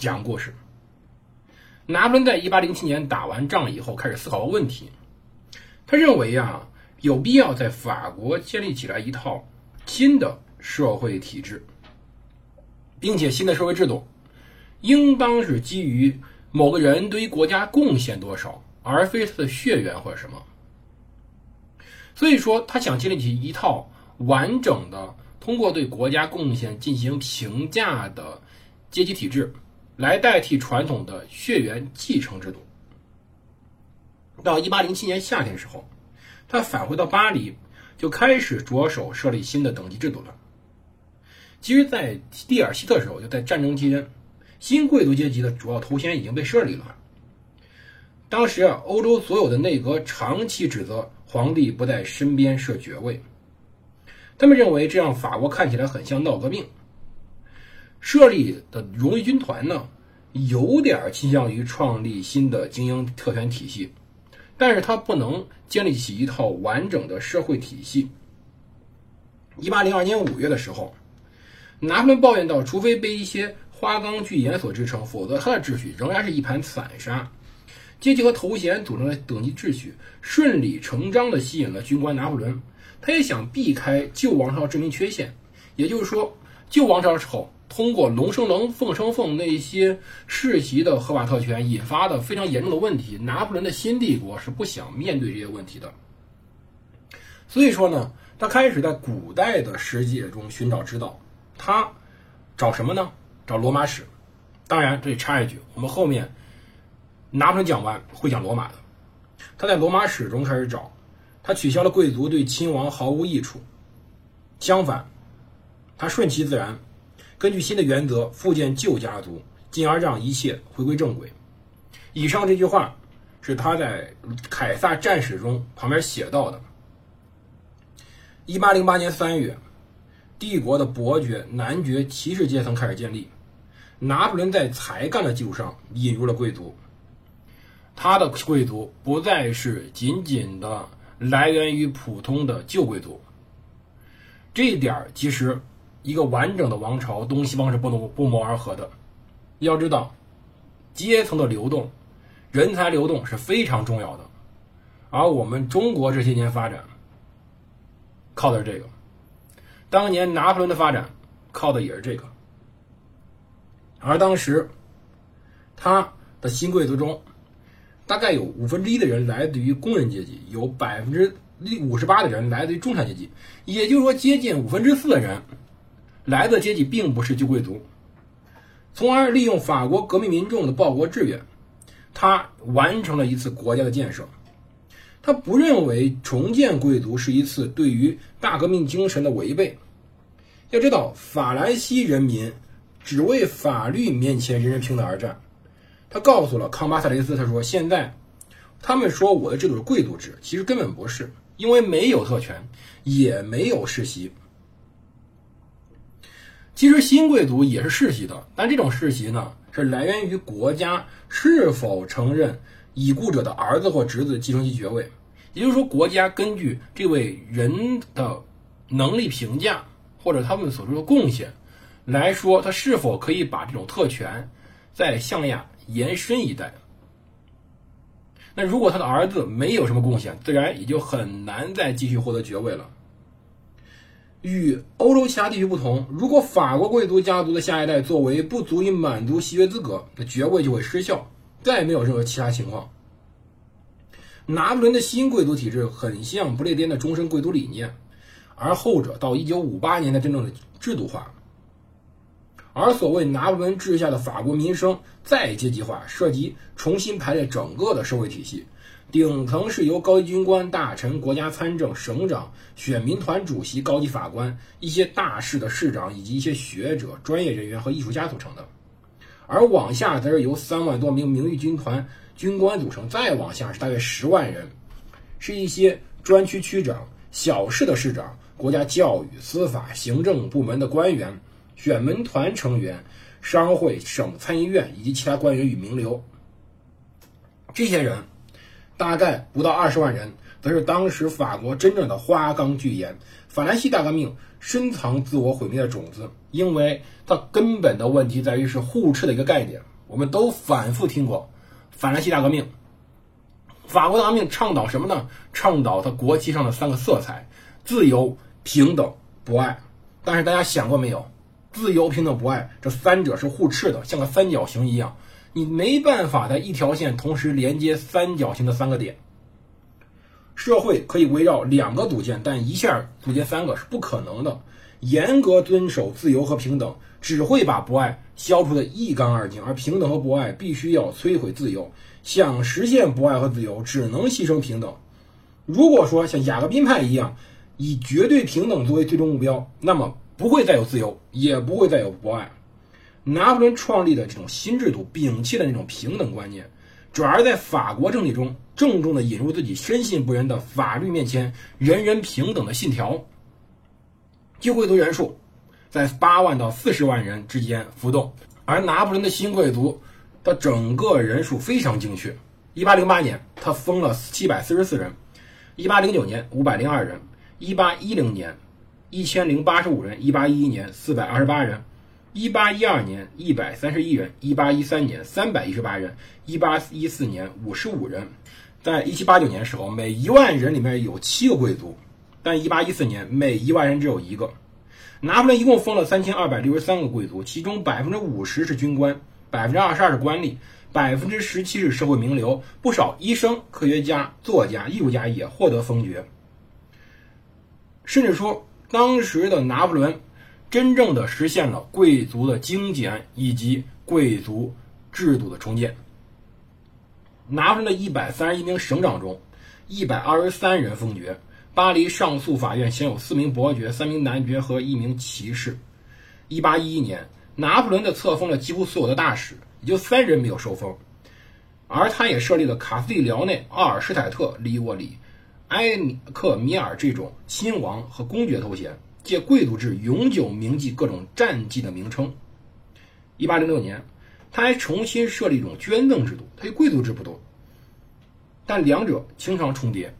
讲故事。拿破仑在1807年打完仗以后，开始思考问题，他认为啊，有必要在法国建立起来一套。新的社会体制，并且新的社会制度，应当是基于某个人对于国家贡献多少，而非他的血缘或者什么。所以说，他想建立起一套完整的通过对国家贡献进行评价的阶级体制，来代替传统的血缘继承制度。到一八零七年夏天的时候，他返回到巴黎。就开始着手设立新的等级制度了。其实，在蒂尔希特时候，就在战争期间，新贵族阶级的主要头衔已经被设立了。当时啊，欧洲所有的内阁长期指责皇帝不在身边设爵位，他们认为这样法国看起来很像闹革命。设立的荣誉军团呢，有点倾向于创立新的精英特权体系。但是他不能建立起一套完整的社会体系。一八零二年五月的时候，拿破仑抱怨到：“除非被一些花岗巨岩所支撑，否则他的秩序仍然是一盘散沙。”阶级和头衔组成的等级秩序顺理成章地吸引了军官拿破仑。他也想避开旧王朝致命缺陷，也就是说，旧王朝的时候。通过龙生龙，凤生凤那些世袭的合法特权引发的非常严重的问题，拿破仑的新帝国是不想面对这些问题的。所以说呢，他开始在古代的世界中寻找指导。他找什么呢？找罗马史。当然，这里插一句，我们后面拿破仑讲完会讲罗马的。他在罗马史中开始找，他取消了贵族对亲王毫无益处，相反，他顺其自然。根据新的原则复建旧家族，进而让一切回归正轨。以上这句话是他在《凯撒战史》中旁边写到的。一八零八年三月，帝国的伯爵、男爵、骑士阶层开始建立。拿破仑在才干的基础上引入了贵族，他的贵族不再是仅仅的来源于普通的旧贵族。这一点其实。一个完整的王朝，东西方是不能不谋而合的。要知道，阶层的流动、人才流动是非常重要的。而我们中国这些年发展，靠的是这个。当年拿破仑的发展，靠的也是这个。而当时，他的新贵族中，大概有五分之一的人来自于工人阶级，有百分之五十八的人来自于中产阶级，也就是说，接近五分之四的人。来的阶级并不是旧贵族，从而利用法国革命民众的报国志愿，他完成了一次国家的建设。他不认为重建贵族是一次对于大革命精神的违背。要知道，法兰西人民只为法律面前人人平等而战。他告诉了康巴萨雷斯，他说：“现在他们说我的制度是贵族制，其实根本不是，因为没有特权，也没有世袭。”其实新贵族也是世袭的，但这种世袭呢，是来源于国家是否承认已故者的儿子或侄子继承其爵位。也就是说，国家根据这位人的能力评价或者他们所做的贡献来说，他是否可以把这种特权再向下延伸一代。那如果他的儿子没有什么贡献，自然也就很难再继续获得爵位了。与欧洲其他地区不同，如果法国贵族家族的下一代作为不足以满足袭爵资格，那爵位就会失效，再也没有任何其他情况。拿破仑的新贵族体制很像不列颠的终身贵族理念，而后者到1958年才真正的制度化。而所谓拿破仑治下的法国民生再阶级化，涉及重新排列整个的社会体系。顶层是由高级军官、大臣、国家参政、省长、选民团主席、高级法官、一些大市的市长以及一些学者、专业人员和艺术家组成的；而往下则是由三万多名名誉军团军官组成，再往下是大约十万人，是一些专区区长、小市的市长、国家教育、司法、行政部门的官员、选门团成员、商会、省参议院以及其他官员与名流。这些人大概不到二十万人，则是当时法国真正的花岗巨岩。法兰西大革命深藏自我毁灭的种子，因为它根本的问题在于是互斥的一个概念。我们都反复听过法兰西大革命，法国大革命倡导什么呢？倡导它国旗上的三个色彩：自由、平等、博爱。但是大家想过没有？自由、平等、博爱这三者是互斥的，像个三角形一样，你没办法在一条线同时连接三角形的三个点。社会可以围绕两个组建，但一下组建三个是不可能的。严格遵守自由和平等，只会把博爱消除的一干二净，而平等和博爱必须要摧毁自由。想实现博爱和自由，只能牺牲平等。如果说像雅各宾派一样，以绝对平等作为最终目标，那么不会再有自由，也不会再有博爱。拿破仑创立的这种新制度，摒弃了那种平等观念。转而在法国政体中郑重地引入自己深信不仁的法律面前人人平等的信条。旧贵族人数在八万到四十万人之间浮动，而拿破仑的新贵族的整个人数非常精确。一八零八年，他封了七百四十四人；一八零九年，五百零二人；一八一零年，一千零八十五人；一八一一年，四百二十八人。一八一二年一百三十一人，一八一三年三百一十八人，一八一四年五十五人。在一七八九年时候，每一万人里面有七个贵族，但一八一四年每一万人只有一个。拿破仑一共封了三千二百六十三个贵族，其中百分之五十是军官，百分之二十二是官吏，百分之十七是社会名流，不少医生、科学家、作家、艺术家也获得封爵。甚至说，当时的拿破仑。真正的实现了贵族的精简以及贵族制度的重建。拿破仑的一百三十一名省长中，一百二十三人封爵。巴黎上诉法院享有四名伯爵、三名男爵和一名骑士。一八一一年，拿破仑的册封了几乎所有的大使，也就三人没有受封。而他也设立了卡斯蒂辽内、奥尔施泰特、利沃里、埃克米尔这种亲王和公爵头衔。借贵族制永久铭记各种战绩的名称。一八零六年，他还重新设立一种捐赠制度，它与贵族制不同，但两者经常重叠。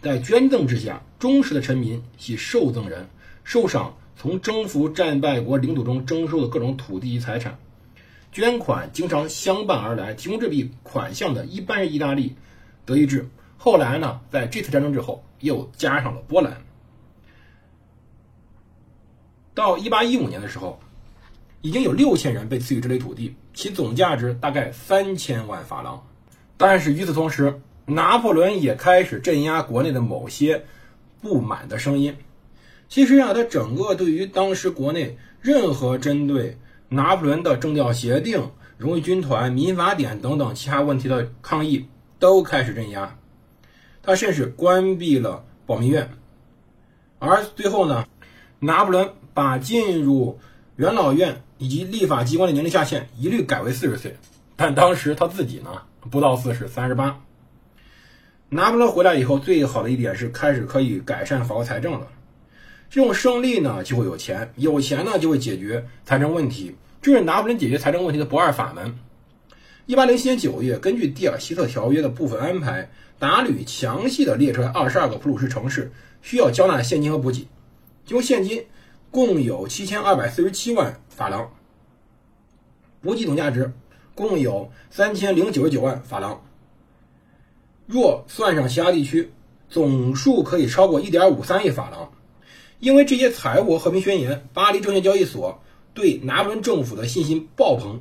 在捐赠之下，忠实的臣民系受赠人，受赏从征服战败国领土中征收的各种土地及财产。捐款经常相伴而来，提供这笔款项的一般是意大利、德意志，后来呢，在这次战争之后又加上了波兰。到一八一五年的时候，已经有六千人被赐予这类土地，其总价值大概三千万法郎。但是与此同时，拿破仑也开始镇压国内的某些不满的声音。其实啊，他整个对于当时国内任何针对拿破仑的政调协定、荣誉军团、民法典等等其他问题的抗议，都开始镇压。他甚至关闭了保密院，而最后呢，拿破仑。把进入元老院以及立法机关的年龄下限一律改为四十岁，但当时他自己呢不到四十，三十八。拿破仑回来以后，最好的一点是开始可以改善法国财政了。这种胜利呢，就会有钱，有钱呢就会解决财政问题，这是拿破仑解决财政问题的不二法门。一八零七年九月，根据蒂尔希特条约的部分安排，达吕详细的列出来二十二个普鲁士城市需要交纳现金和补给，就现金。共有七千二百四十七万法郎，补给总价值共有三千零九十九万法郎。若算上其他地区，总数可以超过一点五三亿法郎。因为这些财务和平宣言，巴黎证券交易所对拿破仑政府的信心爆棚。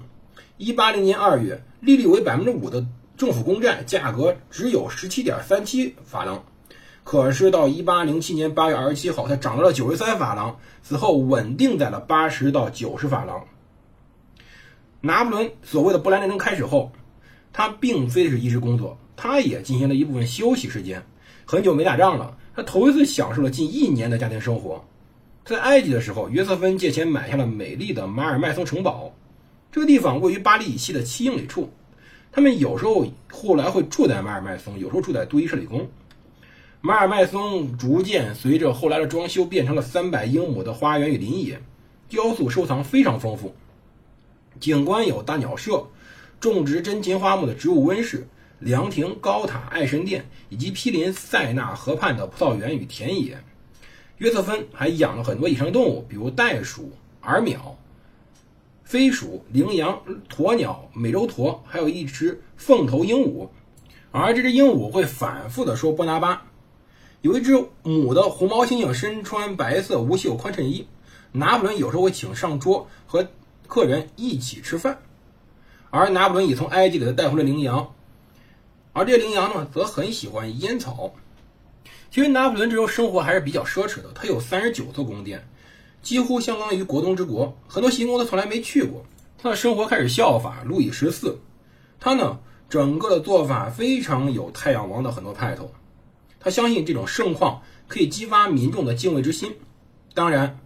一八零年二月，利率为百分之五的政府公债价格只有十七点三七法郎。可是到一八零七年八月二十七号，它涨到了九十三法郎，此后稳定在了八十到九十法郎。拿破仑所谓的波兰战争开始后，他并非是一直工作，他也进行了一部分休息时间。很久没打仗了，他头一次享受了近一年的家庭生活。在埃及的时候，约瑟芬借钱买下了美丽的马尔麦松城堡。这个地方位于巴黎以西的七英里处。他们有时候后来会住在马尔麦松，有时候住在杜伊舍里宫。马尔麦松逐渐随着后来的装修变成了三百英亩的花园与林野，雕塑收藏非常丰富。景观有大鸟舍、种植珍禽花木的植物温室、凉亭、高塔、爱神殿，以及毗邻塞纳河畔的葡萄园与田野。约瑟芬还养了很多野生动物，比如袋鼠、耳鸟。飞鼠、羚羊、鸵鸟、美洲驼，还有一只凤头鹦鹉，而这只鹦鹉会反复的说“波拿巴”。有一只母的红毛猩猩身穿白色无袖宽衬衣，拿破仑有时候会请上桌和客人一起吃饭，而拿破仑也从埃及给他带回了羚羊，而这羚羊呢，则很喜欢烟草。其实拿破仑这种生活还是比较奢侈的，他有三十九座宫殿。几乎相当于国中之国，很多行宫他从来没去过。他的生活开始效法路易十四，他呢整个的做法非常有太阳王的很多派头。他相信这种盛况可以激发民众的敬畏之心，当然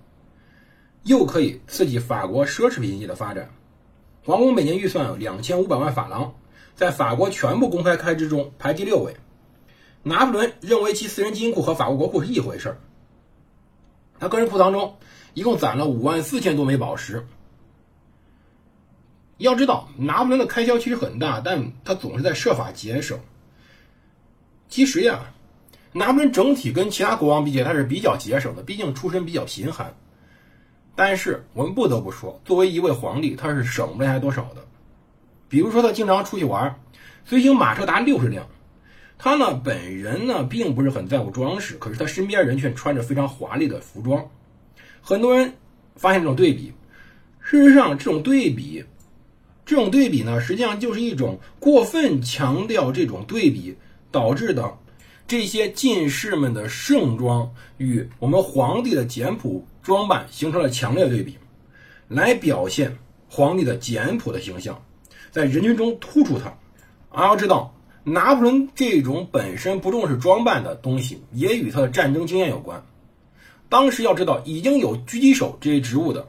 又可以刺激法国奢侈品业的发展。皇宫每年预算两千五百万法郎，在法国全部公开开支中排第六位。拿破仑认为其私人金库和法国国库是一回事儿，他个人库藏中。一共攒了五万四千多枚宝石。要知道，拿破仑的开销其实很大，但他总是在设法节省。其实呀，拿破仑整体跟其他国王比起来，他是比较节省的，毕竟出身比较贫寒。但是我们不得不说，作为一位皇帝，他是省不下来多少的。比如说，他经常出去玩，随行马车达六十辆。他呢，本人呢，并不是很在乎装饰，可是他身边人却穿着非常华丽的服装。很多人发现这种对比，事实上，这种对比，这种对比呢，实际上就是一种过分强调这种对比导致的这些进士们的盛装与我们皇帝的简朴装扮形成了强烈对比，来表现皇帝的简朴的形象，在人群中突出他。而要知道，拿破仑这种本身不重视装扮的东西，也与他的战争经验有关。当时要知道，已经有狙击手这些职务的，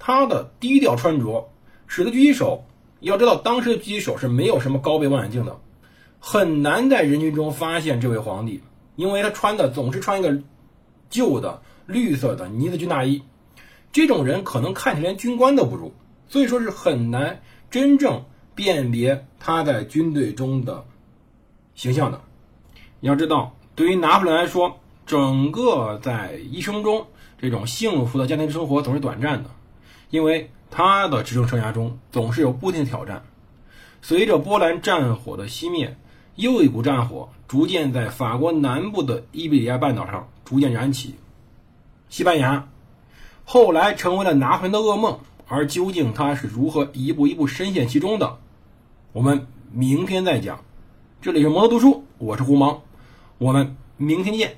他的低调穿着使得狙击手要知道，当时的狙击手是没有什么高倍望远镜的，很难在人群中发现这位皇帝，因为他穿的总是穿一个旧的绿色的呢子军大衣，这种人可能看起来连军官都不如，所以说是很难真正辨别他在军队中的形象的。要知道，对于拿破仑来说。整个在一生中，这种幸福的家庭生活总是短暂的，因为他的执政生涯中总是有不停挑战。随着波兰战火的熄灭，又一股战火逐渐在法国南部的伊比利亚半岛上逐渐燃起。西班牙后来成为了拿破仑的噩梦，而究竟他是如何一步一步深陷其中的，我们明天再讲。这里是摩托读书，我是胡芒，我们明天见。